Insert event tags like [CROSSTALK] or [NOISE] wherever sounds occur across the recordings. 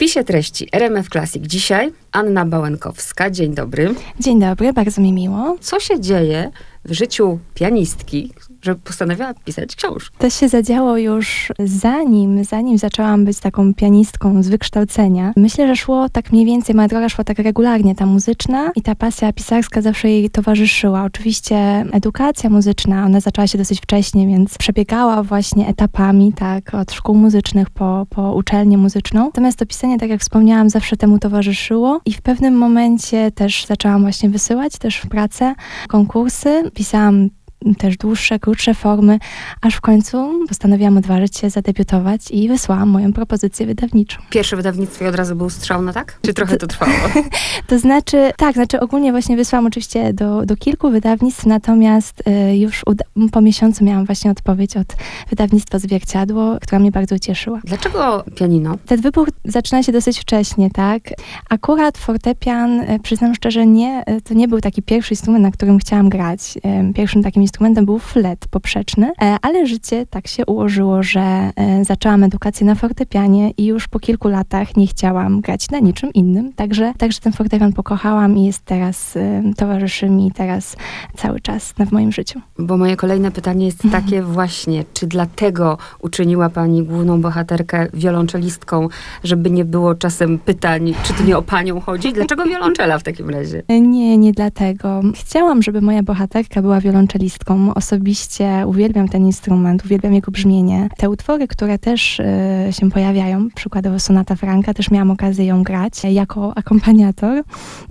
wpisie treści RMF Classic dzisiaj Anna Bałękowska. Dzień dobry. Dzień dobry, bardzo mi miło. Co się dzieje w życiu pianistki, że postanowiła pisać książkę. To się zadziało już zanim, zanim zaczęłam być taką pianistką z wykształcenia. Myślę, że szło tak mniej więcej, moja droga szła tak regularnie, ta muzyczna i ta pasja pisarska zawsze jej towarzyszyła. Oczywiście edukacja muzyczna, ona zaczęła się dosyć wcześnie, więc przebiegała właśnie etapami, tak, od szkół muzycznych po, po uczelnię muzyczną. Natomiast to pisanie, tak jak wspomniałam, zawsze temu towarzyszyło i w pewnym momencie też zaczęłam właśnie wysyłać też w pracę konkursy. Pisałam też dłuższe, krótsze formy, aż w końcu postanowiłam odważyć się zadebiutować i wysłałam moją propozycję wydawniczą. Pierwsze wydawnictwo i od razu był strzał na tak? Czy trochę to trwało? [LAUGHS] to znaczy, tak, znaczy ogólnie właśnie wysłałam oczywiście do, do kilku wydawnictw, natomiast y, już po miesiącu miałam właśnie odpowiedź od wydawnictwa Zwierciadło, która mnie bardzo ucieszyła. Dlaczego pianino? Ten wybór zaczyna się dosyć wcześnie, tak? Akurat fortepian, y, przyznam szczerze, nie, y, to nie był taki pierwszy instrument, na którym chciałam grać. Pierwszym takim instrumentem był flet poprzeczny, e, ale życie tak się ułożyło, że e, zaczęłam edukację na fortepianie i już po kilku latach nie chciałam grać na niczym innym, także, także ten fortepian pokochałam i jest teraz, e, towarzyszy mi teraz cały czas w moim życiu. Bo moje kolejne pytanie jest mhm. [LAUGHS] takie właśnie, czy dlatego uczyniła pani główną bohaterkę wiolonczelistką, żeby nie było czasem pytań, czy to nie o panią chodzi? Dlaczego wiolonczela w takim razie? Nie, nie dlatego. Chciałam, żeby moja bohaterka była wiolonczelistką, Osobiście uwielbiam ten instrument, uwielbiam jego brzmienie. Te utwory, które też y, się pojawiają, przykładowo Sonata Franka, też miałam okazję ją grać jako akompaniator,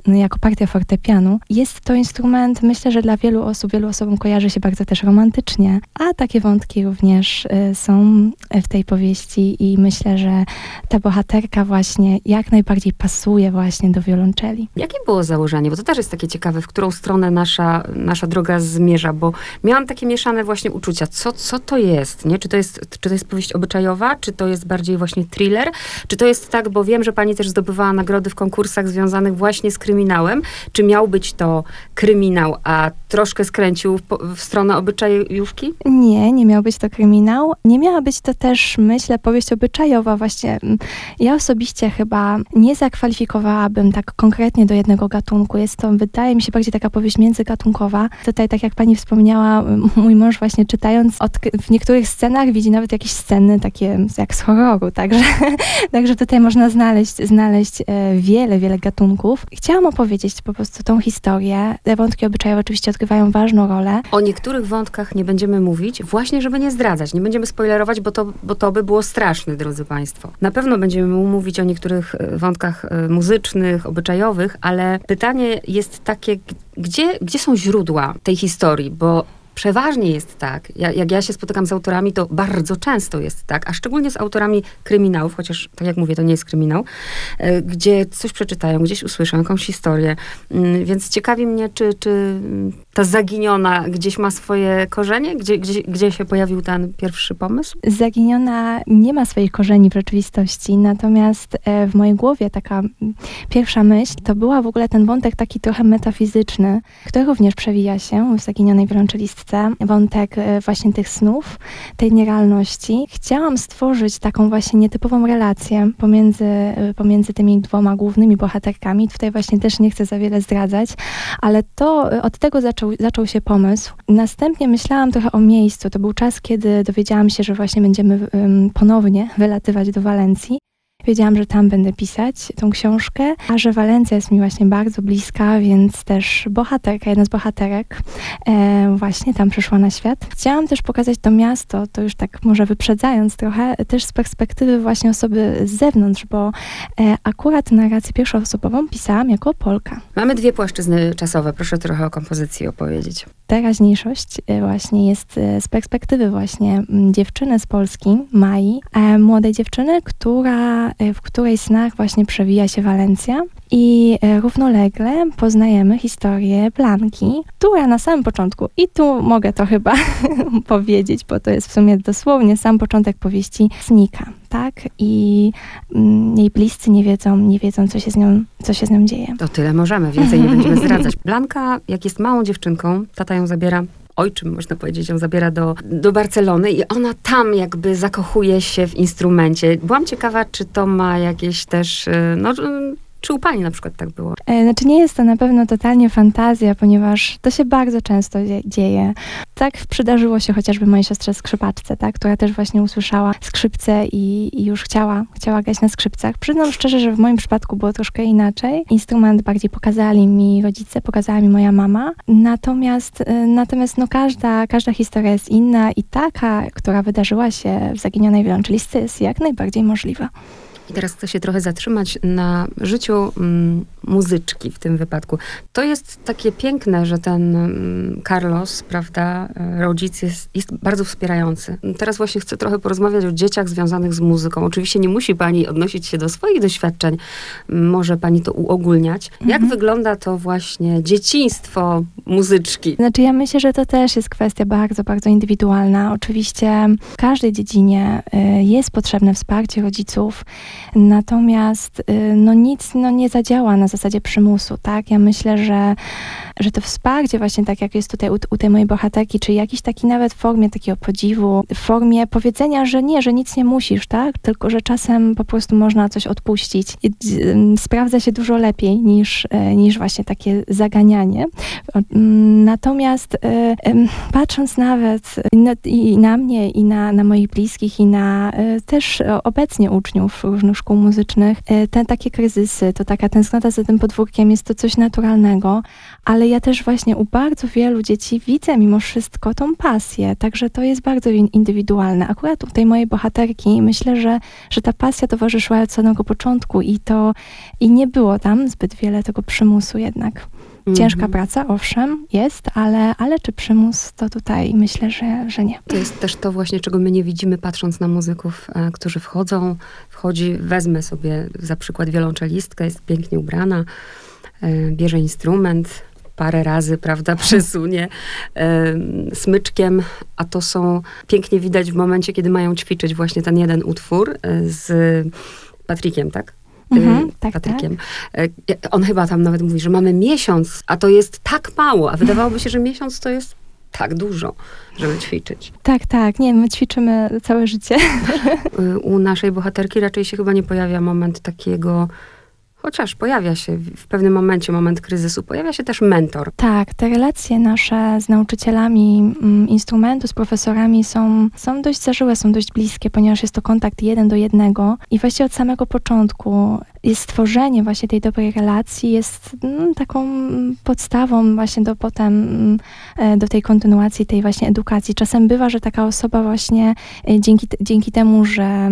y, jako partia fortepianu. Jest to instrument, myślę, że dla wielu osób, wielu osobom kojarzy się bardzo też romantycznie, a takie wątki również y, są w tej powieści i myślę, że ta bohaterka właśnie jak najbardziej pasuje właśnie do wiolonczeli. Jakie było założenie? Bo to też jest takie ciekawe, w którą stronę nasza, nasza droga zmierza, bo miałam takie mieszane właśnie uczucia. Co, co to jest, nie? Czy to jest, czy to jest powieść obyczajowa, czy to jest bardziej właśnie thriller, czy to jest tak, bo wiem, że pani też zdobywała nagrody w konkursach związanych właśnie z kryminałem. Czy miał być to kryminał, a troszkę skręcił w, w stronę obyczajówki? Nie, nie miał być to kryminał. Nie miała być to też, myślę, powieść obyczajowa. Właśnie mm, ja osobiście chyba nie zakwalifikowałabym tak konkretnie do jednego gatunku. Jest to, wydaje mi się, bardziej taka powieść międzygatunkowa. Tutaj, tak jak pani wspomniała, wspomniała, mój mąż właśnie czytając, w niektórych scenach widzi nawet jakieś sceny takie jak z horroru, także, [LAUGHS] także tutaj można znaleźć, znaleźć e, wiele, wiele gatunków. Chciałam opowiedzieć po prostu tą historię. Te wątki obyczajowe oczywiście odgrywają ważną rolę. O niektórych wątkach nie będziemy mówić, właśnie żeby nie zdradzać, nie będziemy spoilerować, bo to, bo to by było straszne, drodzy Państwo. Na pewno będziemy mówić o niektórych e, wątkach e, muzycznych, obyczajowych, ale pytanie jest takie, gdzie, gdzie są źródła tej historii? Bo przeważnie jest tak, ja, jak ja się spotykam z autorami, to bardzo często jest tak, a szczególnie z autorami kryminałów, chociaż tak jak mówię, to nie jest kryminał, e, gdzie coś przeczytają, gdzieś usłyszą jakąś historię. Mm, więc ciekawi mnie, czy, czy ta zaginiona gdzieś ma swoje korzenie? Gdzie, gdzie, gdzie się pojawił ten pierwszy pomysł? Zaginiona nie ma swoich korzeni w rzeczywistości, natomiast e, w mojej głowie taka pierwsza myśl to była w ogóle ten wątek taki trochę metafizyczny, który również przewija się w zaginionej wiolonczelistce. Wątek e, właśnie tych snów, tej nierealności. Chciałam stworzyć taką właśnie nietypową relację pomiędzy, e, pomiędzy tymi dwoma głównymi bohaterkami. Tutaj właśnie też nie chcę za wiele zdradzać, ale to od tego zaczęło zaczął, zaczął się pomysł. Następnie myślałam trochę o miejscu. To był czas, kiedy dowiedziałam się, że właśnie będziemy ponownie wylatywać do Walencji. Wiedziałam, że tam będę pisać tą książkę, a że Walencja jest mi właśnie bardzo bliska, więc też bohaterka, jedna z bohaterek e, właśnie tam przyszła na świat. Chciałam też pokazać to miasto, to już tak może wyprzedzając trochę, też z perspektywy właśnie osoby z zewnątrz, bo e, akurat narrację pierwszoosobową pisałam jako Polka. Mamy dwie płaszczyzny czasowe, proszę trochę o kompozycji opowiedzieć. Teraźniejszość e, właśnie jest e, z perspektywy właśnie dziewczyny z Polski, Mai, e, młodej dziewczyny, która Y, w której snach właśnie przewija się Walencja i y, równolegle poznajemy historię Blanki, która na samym początku, i tu mogę to chyba [LAUGHS] powiedzieć, bo to jest w sumie dosłownie sam początek powieści, znika, tak? I mm, jej bliscy nie wiedzą, nie wiedzą, co się z nią, co się z nią dzieje. To tyle możemy, więcej nie będziemy [LAUGHS] zdradzać. Blanka, jak jest małą dziewczynką, tata ją zabiera ojczym, można powiedzieć, ją zabiera do, do Barcelony i ona tam jakby zakochuje się w instrumencie. Byłam ciekawa, czy to ma jakieś też, y, no, czy u pani na przykład tak było? E, Znaczy nie jest to na pewno totalnie fantazja, ponieważ to się bardzo często dzie- dzieje. Tak przydarzyło się chociażby mojej siostrze skrzypaczce, tak, która też właśnie usłyszała skrzypce i, i już chciała, chciała grać na skrzypcach. Przyznam szczerze, że w moim przypadku było troszkę inaczej. Instrument bardziej pokazali mi rodzice, pokazała mi moja mama. Natomiast, e, natomiast no każda, każda historia jest inna i taka, która wydarzyła się w Zaginionej Wiolonczelistce jest jak najbardziej możliwa. I teraz chcę się trochę zatrzymać na życiu mm, muzyczki w tym wypadku. To jest takie piękne, że ten mm, Carlos, prawda, e, rodzic jest, jest bardzo wspierający. Teraz właśnie chcę trochę porozmawiać o dzieciach związanych z muzyką. Oczywiście nie musi pani odnosić się do swoich doświadczeń, może pani to uogólniać. Jak Mhm. wygląda to właśnie dzieciństwo muzyczki? Znaczy ja myślę, że to też jest kwestia bardzo, bardzo indywidualna. Oczywiście w każdej dziedzinie y, jest potrzebne wsparcie rodziców, natomiast y, no nic no, nie zadziała na zasadzie przymusu, tak? Ja myślę, że, że to wsparcie właśnie tak jak jest tutaj u, u tej mojej bohaterki, czy jakiś taki nawet w formie takiego podziwu, w formie powiedzenia, że nie, że nic nie musisz, tak? Tylko, że czasem po prostu można coś odpuścić. I, y, sprawdza się dużo lepiej niż, y, niż właśnie takie zaganianie. Mm, Natomiast e, patrząc nawet na, i na mnie, i na, na moich bliskich, i na e, też e, obecnie uczniów różnych szkół muzycznych, e, te takie kryzysy, to taka tęsknota za tym podwórkiem jest to coś naturalnego, ale ja też właśnie u bardzo wielu dzieci widzę mimo wszystko tą pasję, także to jest bardzo in- indywidualne. Akurat u tej mojej bohaterki myślę, że, że ta pasja towarzyszyła od samego początku i to i nie było tam zbyt wiele tego przymusu jednak. Ciężka Mhm. praca, owszem, jest, ale, ale czy przymus, to tutaj myślę, że, że nie. To jest też to właśnie, czego my nie widzimy, patrząc na muzyków, e, którzy wchodzą. Wchodzi, wezmę sobie za przykład wiolonczelistkę, jest pięknie ubrana, e, bierze instrument, parę razy, prawda, [LAUGHS] przesunie e, smyczkiem, a to są, pięknie widać w momencie, kiedy mają ćwiczyć właśnie ten jeden utwór e, z Patrykiem, tak? Mhm, y, tak, Patrykiem. E, On chyba tam nawet mówi, że mamy miesiąc, a to jest tak mało, a wydawałoby się, że miesiąc to jest tak dużo, żeby ćwiczyć. Tak, tak, nie, my ćwiczymy całe życie. Y, [LAUGHS] U naszej bohaterki raczej się chyba nie pojawia moment takiego, chociaż pojawia się w pewnym momencie, moment kryzysu, pojawia się też mentor. Tak, te relacje nasze z nauczycielami mm, instrumentu, z profesorami są, są dość zażyłe, są dość bliskie, ponieważ jest to kontakt jeden do jednego i właściwie od samego początku jest stworzenie właśnie tej dobrej relacji, jest mm, taką podstawą właśnie do potem, mm, e, do tej kontynuacji, tej właśnie edukacji. Czasem bywa, że taka osoba właśnie e, dzięki, dzięki temu, że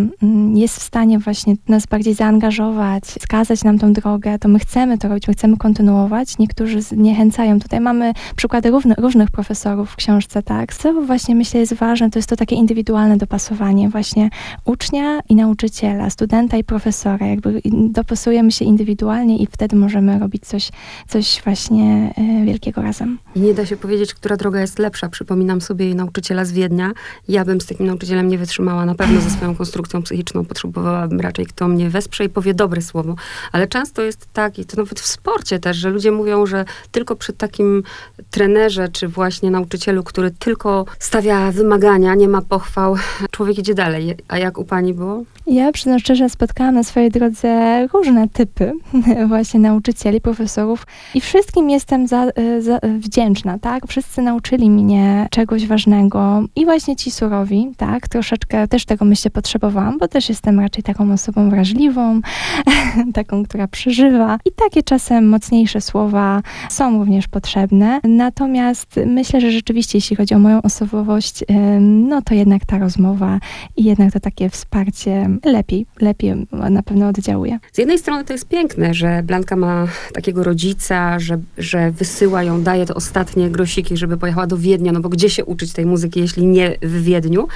jest w stanie właśnie nas bardziej zaangażować, wskazać nam tą drogę, to my chcemy to robić, my chcemy kontynuować. Niektórzy zniechęcają. Tutaj mamy przykłady równe, różnych profesorów w książce, tak. Co właśnie myślę jest ważne, to jest to takie indywidualne dopasowanie właśnie ucznia i nauczyciela, studenta i profesora. Jakby dopasujemy się indywidualnie i wtedy możemy robić coś, coś właśnie e, wielkiego razem. Nie da się powiedzieć, która droga jest lepsza. Przypominam sobie jej nauczyciela z Wiednia. Ja bym z takim nauczycielem nie wytrzymała. Na pewno ze swoją konstrukcją psychiczną potrzebowałabym raczej, kto mnie wesprze i powie dobre słowo. Ale często jest tak, i to nawet w sporcie też, że ludzie mówią, że tylko przy takim trenerze, czy właśnie nauczycielu, który tylko stawia wymagania, nie ma pochwał, [LAUGHS] człowiek idzie dalej. A jak u pani było? Ja przyznam szczerze, spotkałam na swojej drodze różne typy [LAUGHS] właśnie nauczycieli, profesorów i wszystkim jestem za, e, za, wdzięczna, tak? Wszyscy nauczyli mnie czegoś ważnego i właśnie ci surowi, tak? Troszeczkę też tego myślę potrzebowałam, bo też jestem raczej taką osobą wrażliwą, [LAUGHS] taką, która przeżywa i takie czasem mocniejsze słowa są również potrzebne. Natomiast myślę, że rzeczywiście jeśli chodzi o moją osobowość, no to jednak ta rozmowa i jednak to takie wsparcie lepiej, lepiej na pewno oddziałuje. Z jednej strony to jest piękne, że Blanka ma takiego rodzica, że, że wysyła ją, daje te ostatnie grosiki, żeby pojechała do Wiednia, no bo gdzie się uczyć tej muzyki, jeśli nie w Wiedniu.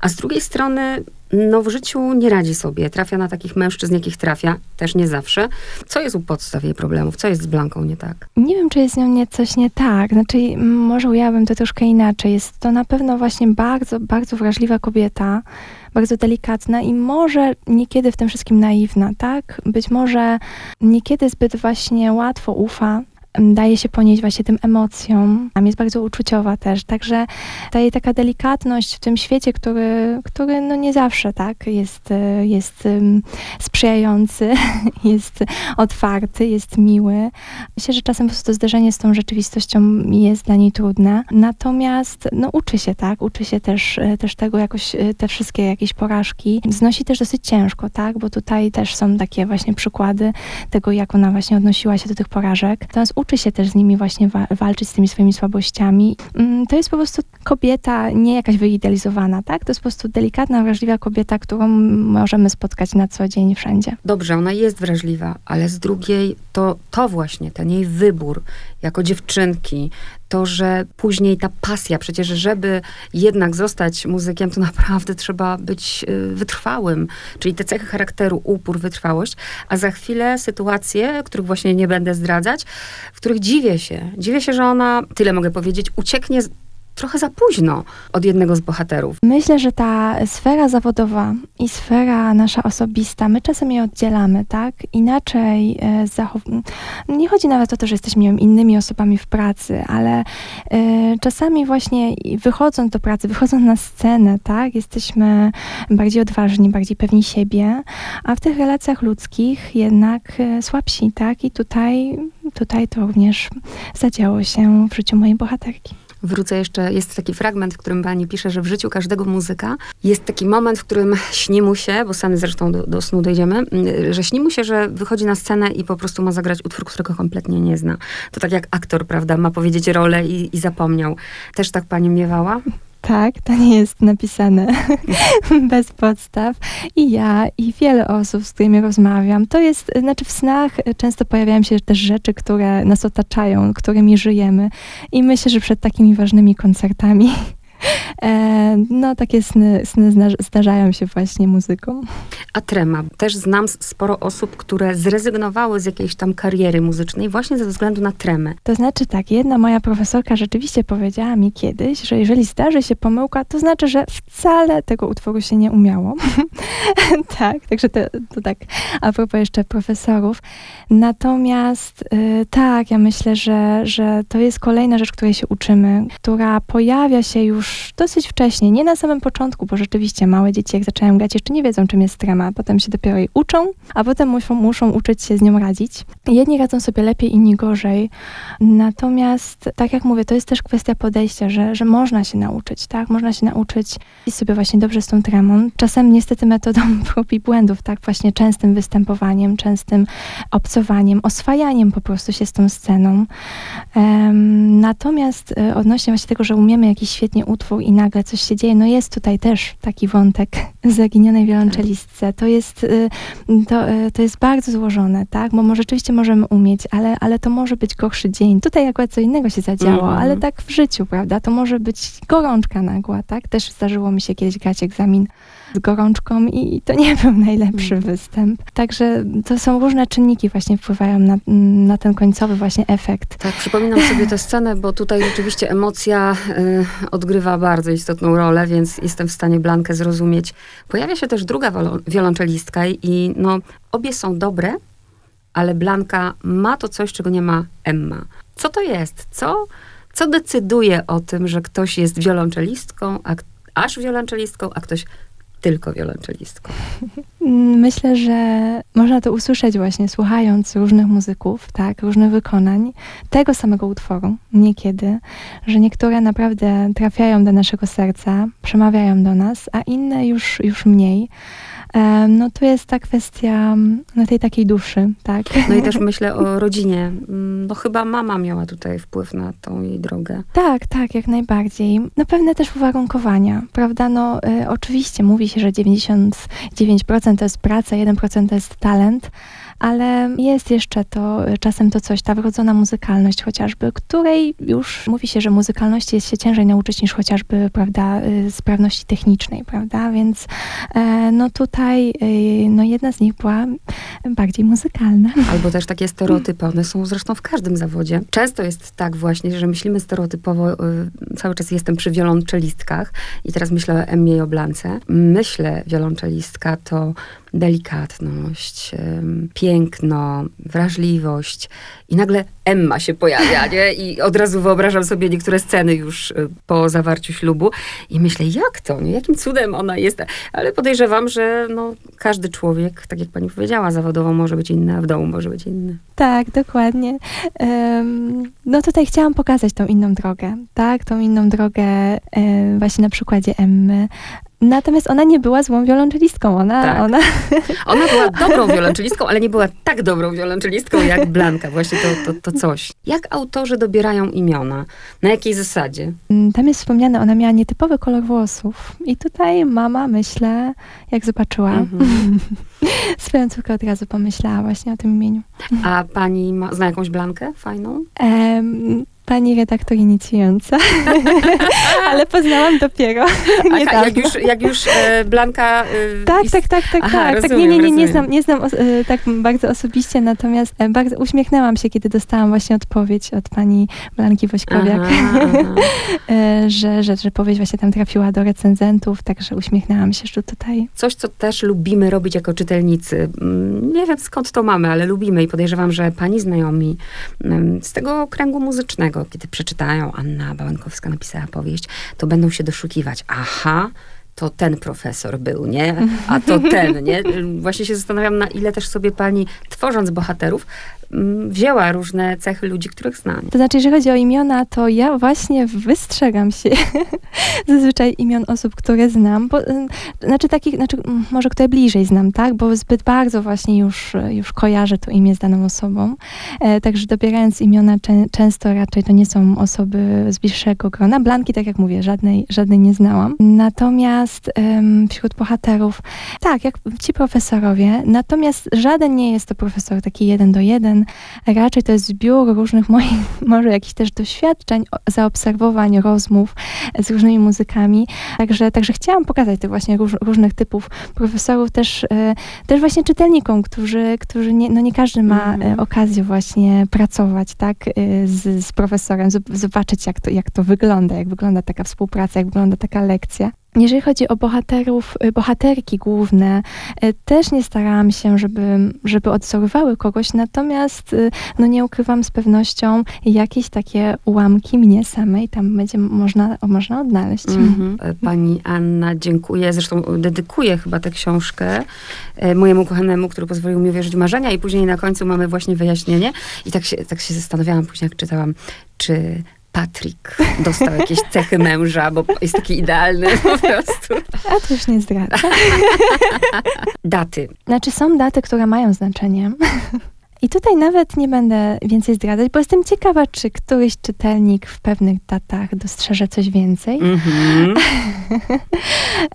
A z drugiej strony, no w życiu nie radzi sobie. Trafia na takich mężczyzn, jakich trafia, też nie zawsze. Co jest u podstaw jej problemów? Co jest z Blanką nie tak? Nie wiem, czy jest z nią nie, coś nie tak. Znaczy, może ujęłabym to troszkę inaczej. Jest to na pewno właśnie bardzo, bardzo wrażliwa kobieta, bardzo delikatna i może niekiedy w tym wszystkim naiwna, tak? Być może niekiedy zbyt właśnie łatwo ufa, daje się ponieść właśnie tym emocjom, jest bardzo uczuciowa też, także daje taka delikatność w tym świecie, który, który no nie zawsze tak jest, e, jest sprzyjający, [LAUGHS] jest otwarty, jest miły. Myślę, że czasem po prostu to zderzenie z tą rzeczywistością jest dla niej trudne, natomiast no uczy się, tak, uczy się też, e, też tego jakoś, e, te wszystkie jakieś porażki, znosi też dosyć ciężko, tak, bo tutaj też są takie właśnie przykłady tego, jak ona właśnie odnosiła się do tych porażek. Natomiast uczy się też z nimi właśnie wa- walczyć z tymi swoimi słabościami. Mm, To jest po prostu kobieta nie jakaś wyidealizowana, tak? To jest po prostu delikatna, wrażliwa kobieta, którą możemy spotkać na co dzień wszędzie. Dobrze, ona jest wrażliwa, ale z drugiej to, to właśnie, ten jej wybór jako dziewczynki, to, że później ta pasja, przecież żeby jednak zostać muzykiem, to naprawdę trzeba być y, wytrwałym, czyli te cechy charakteru, upór, wytrwałość, a za chwilę sytuacje, których właśnie nie będę zdradzać, w których dziwię się, dziwię się, że ona, tyle mogę powiedzieć, ucieknie trochę za późno od jednego z bohaterów. Myślę, że ta sfera zawodowa i sfera nasza osobista, my czasem je oddzielamy, tak? Inaczej e, zachow- Nie chodzi nawet o to, że jesteśmy innymi osobami w pracy, ale e, czasami właśnie wychodząc do pracy, wychodząc na scenę, tak? Jesteśmy bardziej odważni, bardziej pewni siebie, a w tych relacjach ludzkich jednak e, słabsi, tak? I tutaj, tutaj to również zadziało się w życiu mojej bohaterki. Wrócę jeszcze, jest taki fragment, w którym pani pisze, że w życiu każdego muzyka jest taki moment, w którym śni mu się, bo sami zresztą do, do snu dojdziemy, mm, że śni mu się, że wychodzi na scenę i po prostu ma zagrać utwór, którego kompletnie nie zna. To tak jak aktor, prawda, ma powiedzieć rolę i, i zapomniał. Też tak pani miewała? Tak, to nie jest napisane [LAUGHS] bez podstaw. I ja, i wiele osób, z którymi rozmawiam, to jest, znaczy w snach często pojawiają się też rzeczy, które nas otaczają, którymi żyjemy. I myślę, że przed takimi ważnymi koncertami, no takie sny, sny zdarzają się właśnie muzykom. A trema. Też znam sporo osób, które zrezygnowały z jakiejś tam kariery muzycznej właśnie ze względu na tremę. To znaczy tak, jedna moja profesorka rzeczywiście powiedziała mi kiedyś, że jeżeli zdarzy się pomyłka, to znaczy, że wcale tego utworu się nie umiało. [LAUGHS] tak, także to, to tak a propos jeszcze profesorów. Natomiast y, tak, ja myślę, że, że to jest kolejna rzecz, której się uczymy, która pojawia się już dosyć wcześnie, nie na samym początku, bo rzeczywiście małe dzieci jak zaczynają grać jeszcze nie wiedzą czym jest trema, potem się dopiero jej uczą, a potem muszą, muszą uczyć się z nią radzić. Jedni radzą sobie lepiej, inni gorzej. Natomiast, tak jak mówię, to jest też kwestia podejścia, że, że można się nauczyć, tak? Można się nauczyć i sobie właśnie dobrze z tą tremą. Czasem niestety metodą [LAUGHS] prób i błędów, tak? Właśnie częstym występowaniem, częstym obcowaniem, oswajaniem po prostu się z tą sceną. Em, natomiast e, odnośnie właśnie tego, że umiemy jakiś świetnie utwór i nagle coś się dzieje, no jest tutaj też taki wątek [LAUGHS] zaginionej wiolonczelistce. To jest, y, to, y, to jest bardzo złożone, tak? Bo może rzeczywiście możemy umieć, ale, ale to może być gorszy dzień. Tutaj akurat co innego się zadziało, Mhm. ale tak w życiu, prawda? To może być gorączka nagła, tak? Też zdarzyło mi się kiedyś grać egzamin z gorączką i to nie był najlepszy Mhm. występ. Także to są różne czynniki właśnie wpływają na, na ten końcowy właśnie efekt. Tak, przypominam sobie tę scenę, bo tutaj rzeczywiście emocja y, odgrywa bardzo istotną rolę, więc jestem w stanie Blankę zrozumieć. Pojawia się też druga wiolonczelistka i no, obie są dobre, ale Blanka ma to coś, czego nie ma Emma. Co to jest? Co, co decyduje o tym, że ktoś jest wiolonczelistką, a, aż wiolonczelistką, a ktoś tylko wiolonczelistką? Mm, Myślę, że można to usłyszeć właśnie słuchając różnych muzyków, tak, różnych wykonań tego samego utworu niekiedy, że niektóre naprawdę trafiają do naszego serca, przemawiają do nas, a inne już, już mniej. No to jest ta kwestia no, tej takiej duszy, tak. No i też [LAUGHS] myślę o rodzinie. No chyba mama miała tutaj wpływ na tą jej drogę. Tak, tak, jak najbardziej. No pewne też uwarunkowania, prawda? No y, oczywiście mówi się, że 99% to jest praca, 1% to jest talent, ale jest jeszcze to y, czasem to coś, ta wrodzona muzykalność chociażby, której już mówi się, że muzykalności jest się ciężej nauczyć niż chociażby, prawda, y, sprawności technicznej, prawda? Więc e, no tutaj y, no jedna z nich była bardziej muzykalna. [LAUGHS] Albo też takie stereotypy, one są zresztą w każdym zawodzie. Często jest tak właśnie, że myślimy stereotypowo, cały czas jestem przy wiolonczelistkach i teraz myślę o Emmie i o Blance. Myślę, wiolonczelistka to delikatność, ym, piękno, wrażliwość i nagle Emma się pojawia, nie? I od razu wyobrażam sobie niektóre sceny już y, po zawarciu ślubu i myślę, jak to, nie? Jakim cudem ona jest? Ale podejrzewam, że no, każdy człowiek, tak jak pani powiedziała, zawodowo może być inny, a w domu może być inny. Tak, dokładnie. Em, no tutaj chciałam pokazać tą inną drogę, tak? Tą inną drogę e, właśnie na przykładzie Emmy. Natomiast ona nie była złą wiolonczelistką. Ona, Tak. ona Ona była [LAUGHS] dobrą wiolonczelistką, ale nie była tak dobrą wiolonczelistką jak Blanka. Właśnie to, to, to coś. Jak autorzy dobierają imiona? Na jakiej zasadzie? Mm, Tam jest wspomniane, ona miała nietypowy kolor włosów. I tutaj mama, myślę, jak zobaczyła Mhm. [LAUGHS] swoją córkę, od razu pomyślała właśnie o tym imieniu. A pani ma, zna jakąś Blankę fajną? Em, pani redaktor inicjująca, [LAUGHS] ale poznałam dopiero Aha, jak już, jak już e, Blanka... E, Tak, tak, tak, tak, Aha, tak. tak nie, rozumiem, nie, nie, nie rozumiem. znam, nie znam e, tak bardzo osobiście, natomiast bardzo uśmiechnęłam się, kiedy dostałam właśnie odpowiedź od pani Blanki Wośkowiak, [LAUGHS] że, że, że powieść właśnie tam trafiła do recenzentów, także uśmiechnęłam się, że tutaj Coś, co też lubimy robić jako czytelnicy. Mm, Nie wiem skąd to mamy, ale lubimy i podejrzewam, że pani znajomi mm, z tego kręgu muzycznego, kiedy przeczytają Anna Bałękowska napisała powieść, to będą się doszukiwać. Aha, to ten profesor był, nie? A to ten, nie? Właśnie się zastanawiam, na ile też sobie pani, tworząc bohaterów, wzięła różne cechy ludzi, których zna. nie? To znaczy, jeżeli chodzi o imiona, to ja właśnie wystrzegam się [LAUGHS] zazwyczaj imion osób, które znam, bo, y, znaczy takich, znaczy mm, może które bliżej znam, tak, bo zbyt bardzo właśnie już, y, już kojarzę to imię z daną osobą, e, także dobierając imiona czę, często raczej to nie są osoby z bliższego grona. Blanki, tak jak mówię, żadnej, żadnej nie znałam. Natomiast wśród bohaterów, tak, jak ci profesorowie, natomiast żaden nie jest to profesor taki jeden do jeden, raczej to jest zbiór różnych moich, [LAUGHS] może jakichś też doświadczeń, zaobserwowań, rozmów z różnymi muzykami. Także, także chciałam pokazać tych właśnie róż, różnych typów profesorów, też, e, też właśnie czytelnikom, którzy, którzy nie, no nie każdy ma Mhm. e, okazję właśnie pracować, tak, e, z, z profesorem, zob- zobaczyć jak to, jak to wygląda, jak wygląda taka współpraca, jak wygląda taka lekcja. Jeżeli chodzi o bohaterów, y, bohaterki główne, y, też nie starałam się, żeby, żeby odzorowały kogoś, natomiast y, no nie ukrywam z pewnością jakieś takie ułamki mnie samej tam będzie można, można odnaleźć. Mhm. E, Pani Anna, dziękuję. Zresztą dedykuję chyba tę książkę e, mojemu kochanemu, który pozwolił mi uwierzyć w marzenia i później na końcu mamy właśnie wyjaśnienie. I tak się, tak się zastanawiałam później, jak czytałam, czy Patryk dostał jakieś cechy męża, bo jest taki idealny po prostu. A to już nie zdradzę. Daty. Znaczy są daty, które mają znaczenie. I tutaj nawet nie będę więcej zdradzać, bo jestem ciekawa, czy któryś czytelnik w pewnych datach dostrzeże coś więcej. Mhm. [LAUGHS]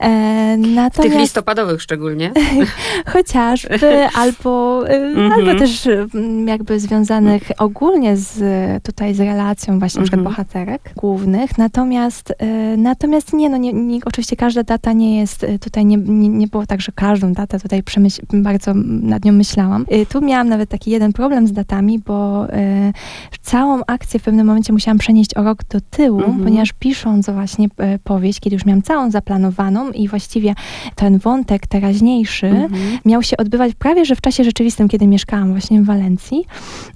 E, Tych natomiast listopadowych szczególnie. [LAUGHS] chociażby, albo, Mhm. albo też y, m, jakby związanych ogólnie z tutaj z relacją właśnie Mhm. bohaterek głównych. Natomiast, y, natomiast nie, no nie, nie, oczywiście każda data nie jest, y, tutaj nie, nie, nie było tak, że każdą datę tutaj przemyśl, bardzo nad nią myślałam. Y, Tu miałam nawet taki jeden problem z datami, bo y, całą akcję w pewnym momencie musiałam przenieść o rok do tyłu, Mhm. ponieważ pisząc właśnie y, powieść, kiedy już miałam całą zaplanowaną i właściwie ten wątek teraźniejszy Mhm. miał się odbywać prawie, że w czasie rzeczywistym, kiedy mieszkałam właśnie w Walencji,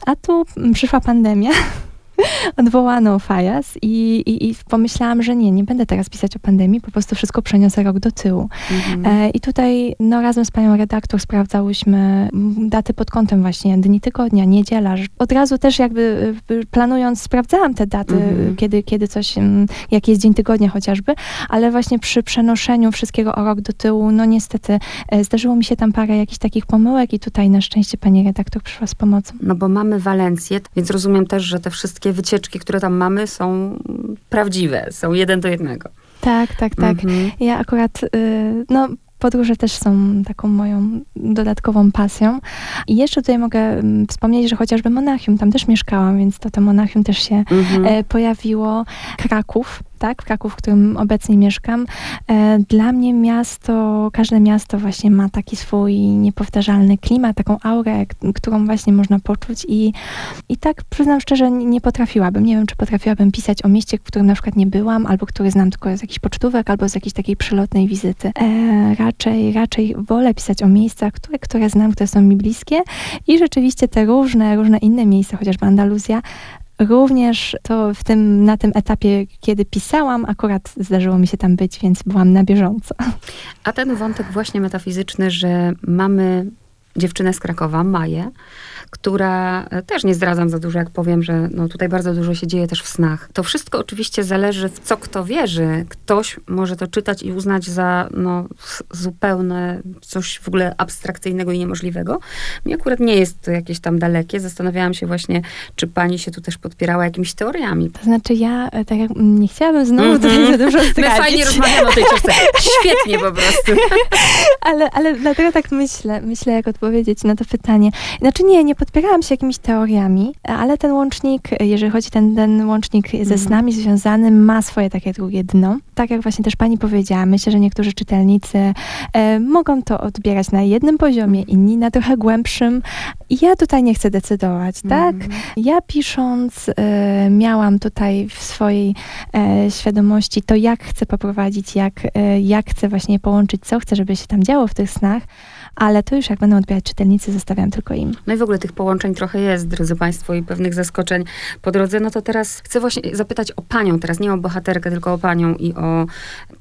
a tu mm, przyszła pandemia. [LAUGHS] [LAUGHS] Odwołano Fajas i, i, i pomyślałam, że nie, nie będę teraz pisać o pandemii, po prostu wszystko przeniosę rok do tyłu. Mhm. E, I tutaj no, razem z panią redaktor sprawdzałyśmy daty pod kątem właśnie dni tygodnia, niedziela. Od razu też jakby y, planując sprawdzałam te daty, Mhm. kiedy, kiedy coś, mm, jaki jest dzień tygodnia chociażby, ale właśnie przy przenoszeniu wszystkiego o rok do tyłu, no niestety e, zdarzyło mi się tam parę jakichś takich pomyłek i tutaj na szczęście pani redaktor przyszła z pomocą. No bo mamy Walencję, więc rozumiem też, że te wszystkie wycieczki, które tam mamy, są prawdziwe, są jeden do jednego. Tak, tak, tak. Mhm. Ja akurat, y, no podróże też są taką moją dodatkową pasją. I jeszcze tutaj mogę mm, wspomnieć, że chociażby Monachium, tam też mieszkałam, więc to to Monachium też się Mhm. e, pojawiło. Kraków tak, w Kraków, w którym obecnie mieszkam. E, Dla mnie miasto, każde miasto właśnie ma taki swój niepowtarzalny klimat, taką aurę, którą właśnie można poczuć i, i tak przyznam szczerze, nie nie potrafiłabym. Nie wiem, czy potrafiłabym pisać o mieście, w którym na przykład nie byłam, albo który znam tylko z jakichś pocztówek, albo z jakiejś takiej przelotnej wizyty. E, raczej, raczej wolę pisać o miejscach, które, które znam, które są mi bliskie i rzeczywiście te różne, różne inne miejsca, chociażby Andaluzja, Również to w tym, na tym etapie, kiedy pisałam, akurat zdarzyło mi się tam być, więc byłam na bieżąco. A ten wątek właśnie metafizyczny, że mamy dziewczynę z Krakowa, Maję, która e, też nie zdradzam za dużo, jak powiem, że no tutaj bardzo dużo się dzieje też w snach. To wszystko oczywiście zależy w co kto wierzy. Ktoś może to czytać i uznać za no, zupełne coś w ogóle abstrakcyjnego i niemożliwego. Mi akurat nie jest to jakieś tam dalekie. Zastanawiałam się właśnie, czy pani się tu też podpierała jakimiś teoriami. To znaczy ja, e, tak jak mm, nie chciałabym znowu Mhm. tutaj za dużo My zdradzić, fajnie rozmawiamy o tej książce. [LAUGHS] Świetnie po prostu. ale, ale dlatego tak myślę, myślę jak odpowiedzieć na to pytanie. Znaczy nie, nie podpierałam się jakimiś teoriami, ale ten łącznik, jeżeli chodzi ten, ten łącznik ze Mhm. snami związany, ma swoje takie drugie dno. Tak jak właśnie też pani powiedziała, myślę, że niektórzy czytelnicy e, mogą to odbierać na jednym poziomie, inni na trochę głębszym. I ja tutaj nie chcę decydować, tak? Mhm. Ja pisząc, e, miałam tutaj w swojej e, świadomości to, jak chcę poprowadzić, jak, e, jak chcę właśnie połączyć, co chcę, żeby się tam działo w tych snach, ale to już jak będą odbierać czytelnicy, zostawiam tylko im. No i w ogóle tych połączeń trochę jest, drodzy Państwo, i pewnych zaskoczeń po drodze. No to teraz chcę właśnie zapytać o panią, teraz nie o bohaterkę, tylko o panią i o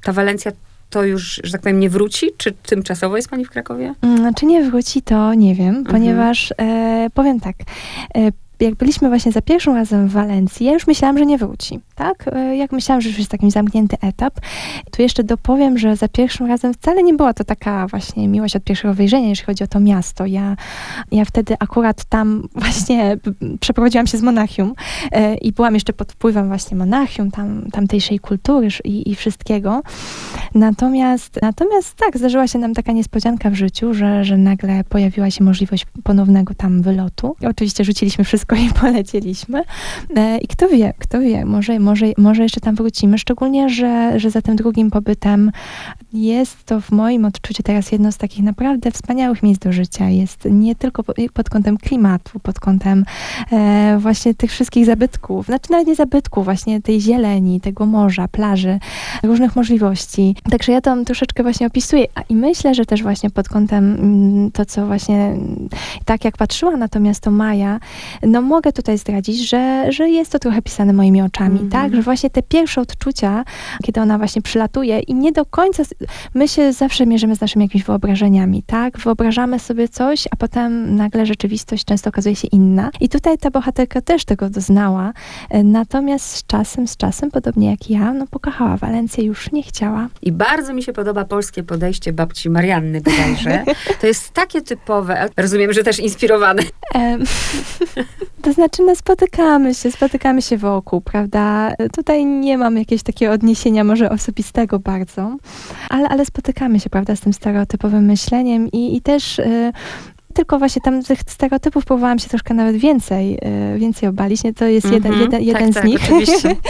ta Walencja. To już, że tak powiem, nie wróci? Czy tymczasowo jest pani w Krakowie? Mm, Czy nie wróci, to nie wiem, ponieważ e, powiem tak. E, jak byliśmy właśnie za pierwszym razem w Walencji, ja już myślałam, że nie wróci, tak? E, Jak myślałam, że już jest takim zamknięty etap. Tu jeszcze dopowiem, że za pierwszym razem wcale nie była to taka właśnie miłość od pierwszego wejrzenia, jeśli chodzi o to miasto. Ja, ja wtedy akurat tam [LAUGHS] właśnie przeprowadziłam się z Monachium e, i byłam jeszcze pod wpływem właśnie Monachium, tam, tamtejszej kultury i, i wszystkiego. Natomiast, natomiast tak, zdarzyła się nam taka niespodzianka w życiu, że, że nagle pojawiła się możliwość ponownego tam wylotu. Oczywiście rzuciliśmy wszystko i [LAUGHS] polecieliśmy. E, I kto wie, kto wie, może, może, może jeszcze tam wrócimy, szczególnie, że, że za tym drugim pobytem jest to w moim odczuciu teraz jedno z takich naprawdę wspaniałych miejsc do życia. Jest nie tylko po- pod kątem klimatu, pod kątem e, właśnie tych wszystkich zabytków, znaczy nawet nie zabytków, właśnie tej zieleni, tego morza, plaży, różnych możliwości. Także ja tam troszeczkę właśnie opisuję A i myślę, że też właśnie pod kątem mm, to, co właśnie mm, tak jak patrzyła na to miasto Maja, no mogę tutaj zdradzić, że, że jest to trochę pisane moimi oczami, Mhm. Tak? Że właśnie te pierwsze odczucia, kiedy ona właśnie przylatuje i nie do końca, my się zawsze mierzymy z naszymi jakimiś wyobrażeniami, tak? Wyobrażamy sobie coś, a potem nagle rzeczywistość często okazuje się inna. I tutaj ta bohaterka też tego doznała, e, natomiast z czasem, z czasem, podobnie jak ja, no pokochała Walencję, już nie chciała. I bardzo mi się podoba polskie podejście babci Marianny bodajże. [LAUGHS] To jest takie typowe, rozumiem, że też inspirowane. [LAUGHS] To znaczy, no spotykamy się, spotykamy się wokół, prawda? Tutaj nie mam jakiegoś takiego odniesienia może osobistego bardzo, ale, ale spotykamy się, prawda, z tym stereotypowym myśleniem i, i też... y, tylko właśnie tam tych stereotypów próbowałam się troszkę nawet więcej, y, więcej obalić. Nie, to jest jeden, Mhm. jeden, jeden tak, z nich. Tak, oczywiście. [LAUGHS]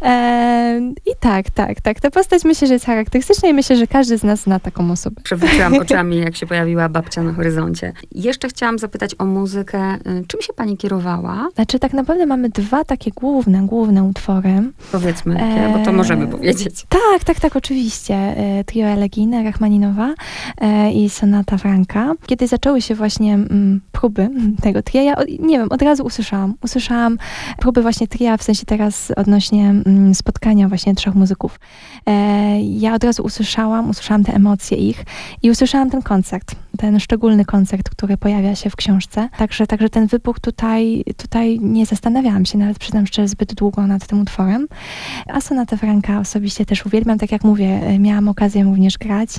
Em, I tak, tak, tak. Ta postać myślę, że jest charakterystyczna i myślę, że każdy z nas zna taką osobę. Przewróciłam [LAUGHS] oczami, jak się pojawiła babcia na horyzoncie. Jeszcze chciałam zapytać o muzykę. Y, Czym się pani kierowała? Znaczy tak naprawdę mamy dwa takie główne, główne utwory. Powiedzmy, jakie, bo to możemy powiedzieć. Tak, tak, tak, oczywiście. E, Trio Elegijne, Rachmaninowa e, i Sonata Franka. Kiedy zaczęły się właśnie mm, próby tego tria, nie wiem, od razu usłyszałam. Usłyszałam próby właśnie tria, w sensie teraz odnośnie mm, spotkania właśnie trzech muzyków. E, ja od razu usłyszałam, usłyszałam te emocje ich i usłyszałam ten koncert, ten szczególny koncert, który pojawia się w książce. Także, także ten wybuch tutaj, tutaj nie zastanawiałam się nawet, przyznam szczerze, zbyt długo nad tym utworem. A sonatę Franka osobiście też uwielbiam. Tak jak mówię, e, miałam okazję również grać,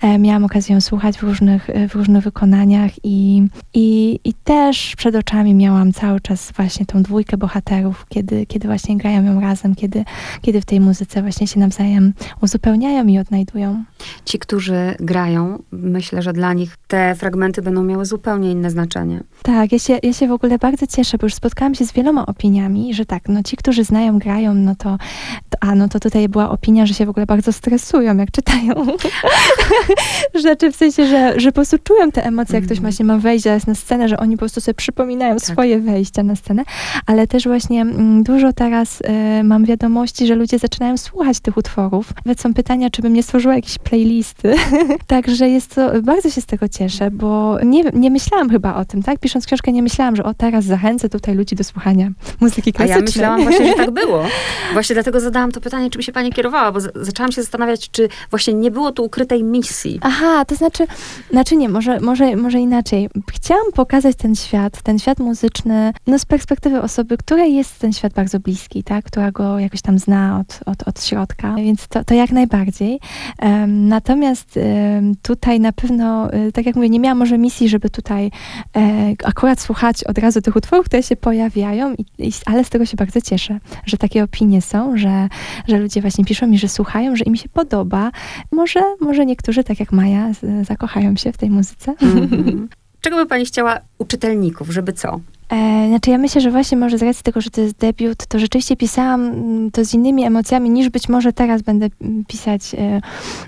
e, miałam okazję słuchać w różnych, e, w różnych wykonaniach i, i, i też przed oczami miałam cały czas właśnie tą dwójkę bohaterów, kiedy, kiedy właśnie grają ją razem, kiedy, kiedy w tej muzyce właśnie się nawzajem uzupełniają i odnajdują. Ci, którzy grają, myślę, że dla nich te fragmenty będą miały zupełnie inne znaczenie. Tak, ja się, ja się w ogóle bardzo cieszę, bo już spotkałam się z wieloma opiniami, że tak, no ci, którzy znają, grają, no to, to a no to tutaj była opinia, że się w ogóle bardzo stresują, jak czytają. [LAUGHS] Rzeczy w sensie, że, że po prostu czują te emocje, jak ktoś Mhm. właśnie ma wejść zaraz na scenę, że oni po prostu sobie przypominają Tak. swoje wejścia na scenę, ale też właśnie mm, dużo teraz e, mam wiadomości, że ludzie zaczynają słuchać tych utworów. Nawet są pytania, czy bym nie stworzyła jakiejś playlisty. [LAUGHS] Także jest to, bardzo się z tego cieszę, bo nie, nie myślałam chyba o tym, tak? Pisząc książkę nie myślałam, że o teraz zachęcę tutaj ludzi do słuchania muzyki A klasycznej. ja myślałam właśnie, że tak [LAUGHS] było. Właśnie dlatego zadałam to pytanie, czym się pani kierowała, bo zaczęłam się zastanawiać, czy właśnie nie było tu ukrytej misji. Aha, to znaczy, znaczy nie, może, może, może inaczej. Chciałam pokazać ten świat, ten świat muzyczny, no z perspektywy osoby, której jest ten świat bardzo bliski, tak? Która go jakoś tam zna od, od, od środka, więc to, to jak najbardziej. Em, natomiast em, tutaj na pewno, e, tak jak mówię, nie miałam może misji, żeby tutaj e, akurat słuchać od razu tych utworów, które się pojawiają, i, i, ale z tego się bardzo cieszę, że takie opinie są, że, że ludzie właśnie piszą mi, że słuchają, że im się podoba. Może, może niektórzy, tak jak Maja, zakochają się w tej muzyce. Mhm. Czego by pani chciała u czytelników, żeby co? E, znaczy ja myślę, że właśnie może z racji tego, że to jest debiut, to rzeczywiście pisałam mm, to z innymi emocjami, niż być może teraz będę pisać e,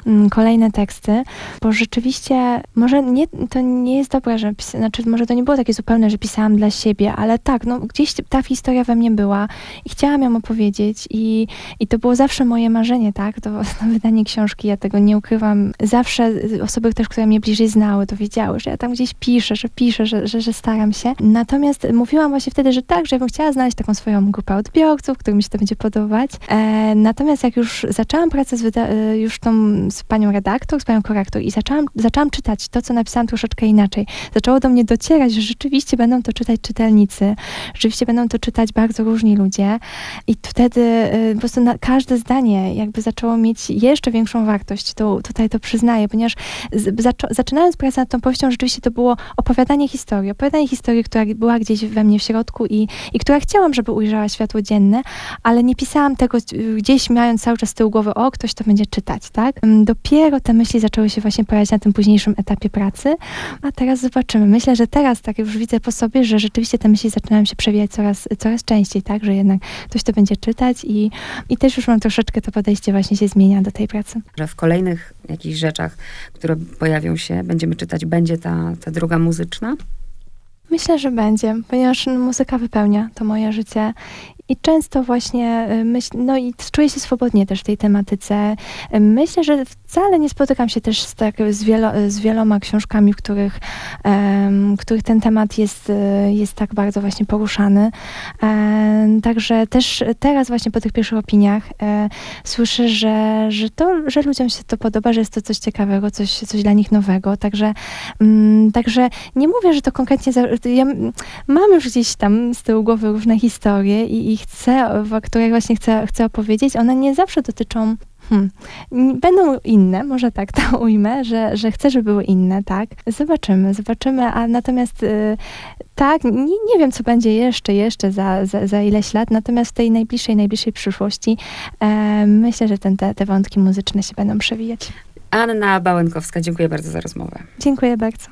mm, kolejne teksty, bo rzeczywiście może nie, to nie jest dobre, że pis- znaczy może to nie było takie zupełne, że pisałam dla siebie, ale tak, no gdzieś ta historia we mnie była i chciałam ją opowiedzieć i, i to było zawsze moje marzenie, tak, to, [LAUGHS] to wydanie książki, ja tego nie ukrywam. Zawsze y, osoby też, które mnie bliżej znały, to wiedziały, że ja tam gdzieś piszę, że piszę, że, że, że staram się. Natomiast mówiłam właśnie wtedy, że tak, że ja bym chciała znaleźć taką swoją grupę odbiorców, którym się to będzie podobać. E, natomiast jak już zaczęłam pracę z e, już tą z panią redaktor, z panią korektor i zaczęłam, zaczęłam czytać to, co napisałam troszeczkę inaczej, zaczęło do mnie docierać, że rzeczywiście będą to czytać czytelnicy, rzeczywiście będą to czytać bardzo różni ludzie i wtedy e, po prostu na, każde zdanie jakby zaczęło mieć jeszcze większą wartość. To, tutaj to przyznaję, ponieważ z, zaczą, zaczynając pracę nad tą powieścią, rzeczywiście to było opowiadanie historii, opowiadanie historii, która była gdzieś we mnie w środku i, i która chciałam, żeby ujrzała światło dzienne, ale nie pisałam tego gdzieś mając cały czas z tyłu głowy, o, ktoś to będzie czytać, tak? Ym, Dopiero te myśli zaczęły się właśnie pojawiać na tym późniejszym etapie pracy, a teraz zobaczymy. Myślę, że teraz tak już widzę po sobie, że rzeczywiście te myśli zaczynają się przewijać coraz, coraz częściej, tak? Że jednak ktoś to będzie czytać i, i też już mam troszeczkę to podejście właśnie się zmienia do tej pracy. Że w kolejnych jakichś rzeczach, które pojawią się, będziemy czytać, będzie ta, ta druga muzyczna? Myślę, że będzie, ponieważ muzyka wypełnia to moje życie i często właśnie y, myśl, no i czuję się swobodnie też w tej tematyce. Myślę, że wcale nie spotykam się też z, tak, z, wielo, z wieloma książkami, w których, em, których ten temat jest, y, jest tak bardzo właśnie poruszany. Em, także też teraz właśnie po tych pierwszych opiniach e, słyszę, że, że, to, że ludziom się to podoba, że jest to coś ciekawego, coś, coś dla nich nowego. Także, mm, także nie mówię, że to konkretnie. Za, ja mam już gdzieś tam z tyłu głowy różne historie i, chcę, o których właśnie chcę, chcę opowiedzieć. One nie zawsze dotyczą. Hmm. Będą inne, może tak to [LAUGHS] ujmę, że, że chcę, żeby były inne, tak. Zobaczymy, zobaczymy, a natomiast y, tak, nie, nie wiem, co będzie jeszcze, jeszcze za, za, za ileś lat, natomiast w tej najbliższej, najbliższej przyszłości e, myślę, że ten, te, te wątki muzyczne się będą przewijać. Anna Bałękowska, dziękuję bardzo za rozmowę. Dziękuję bardzo.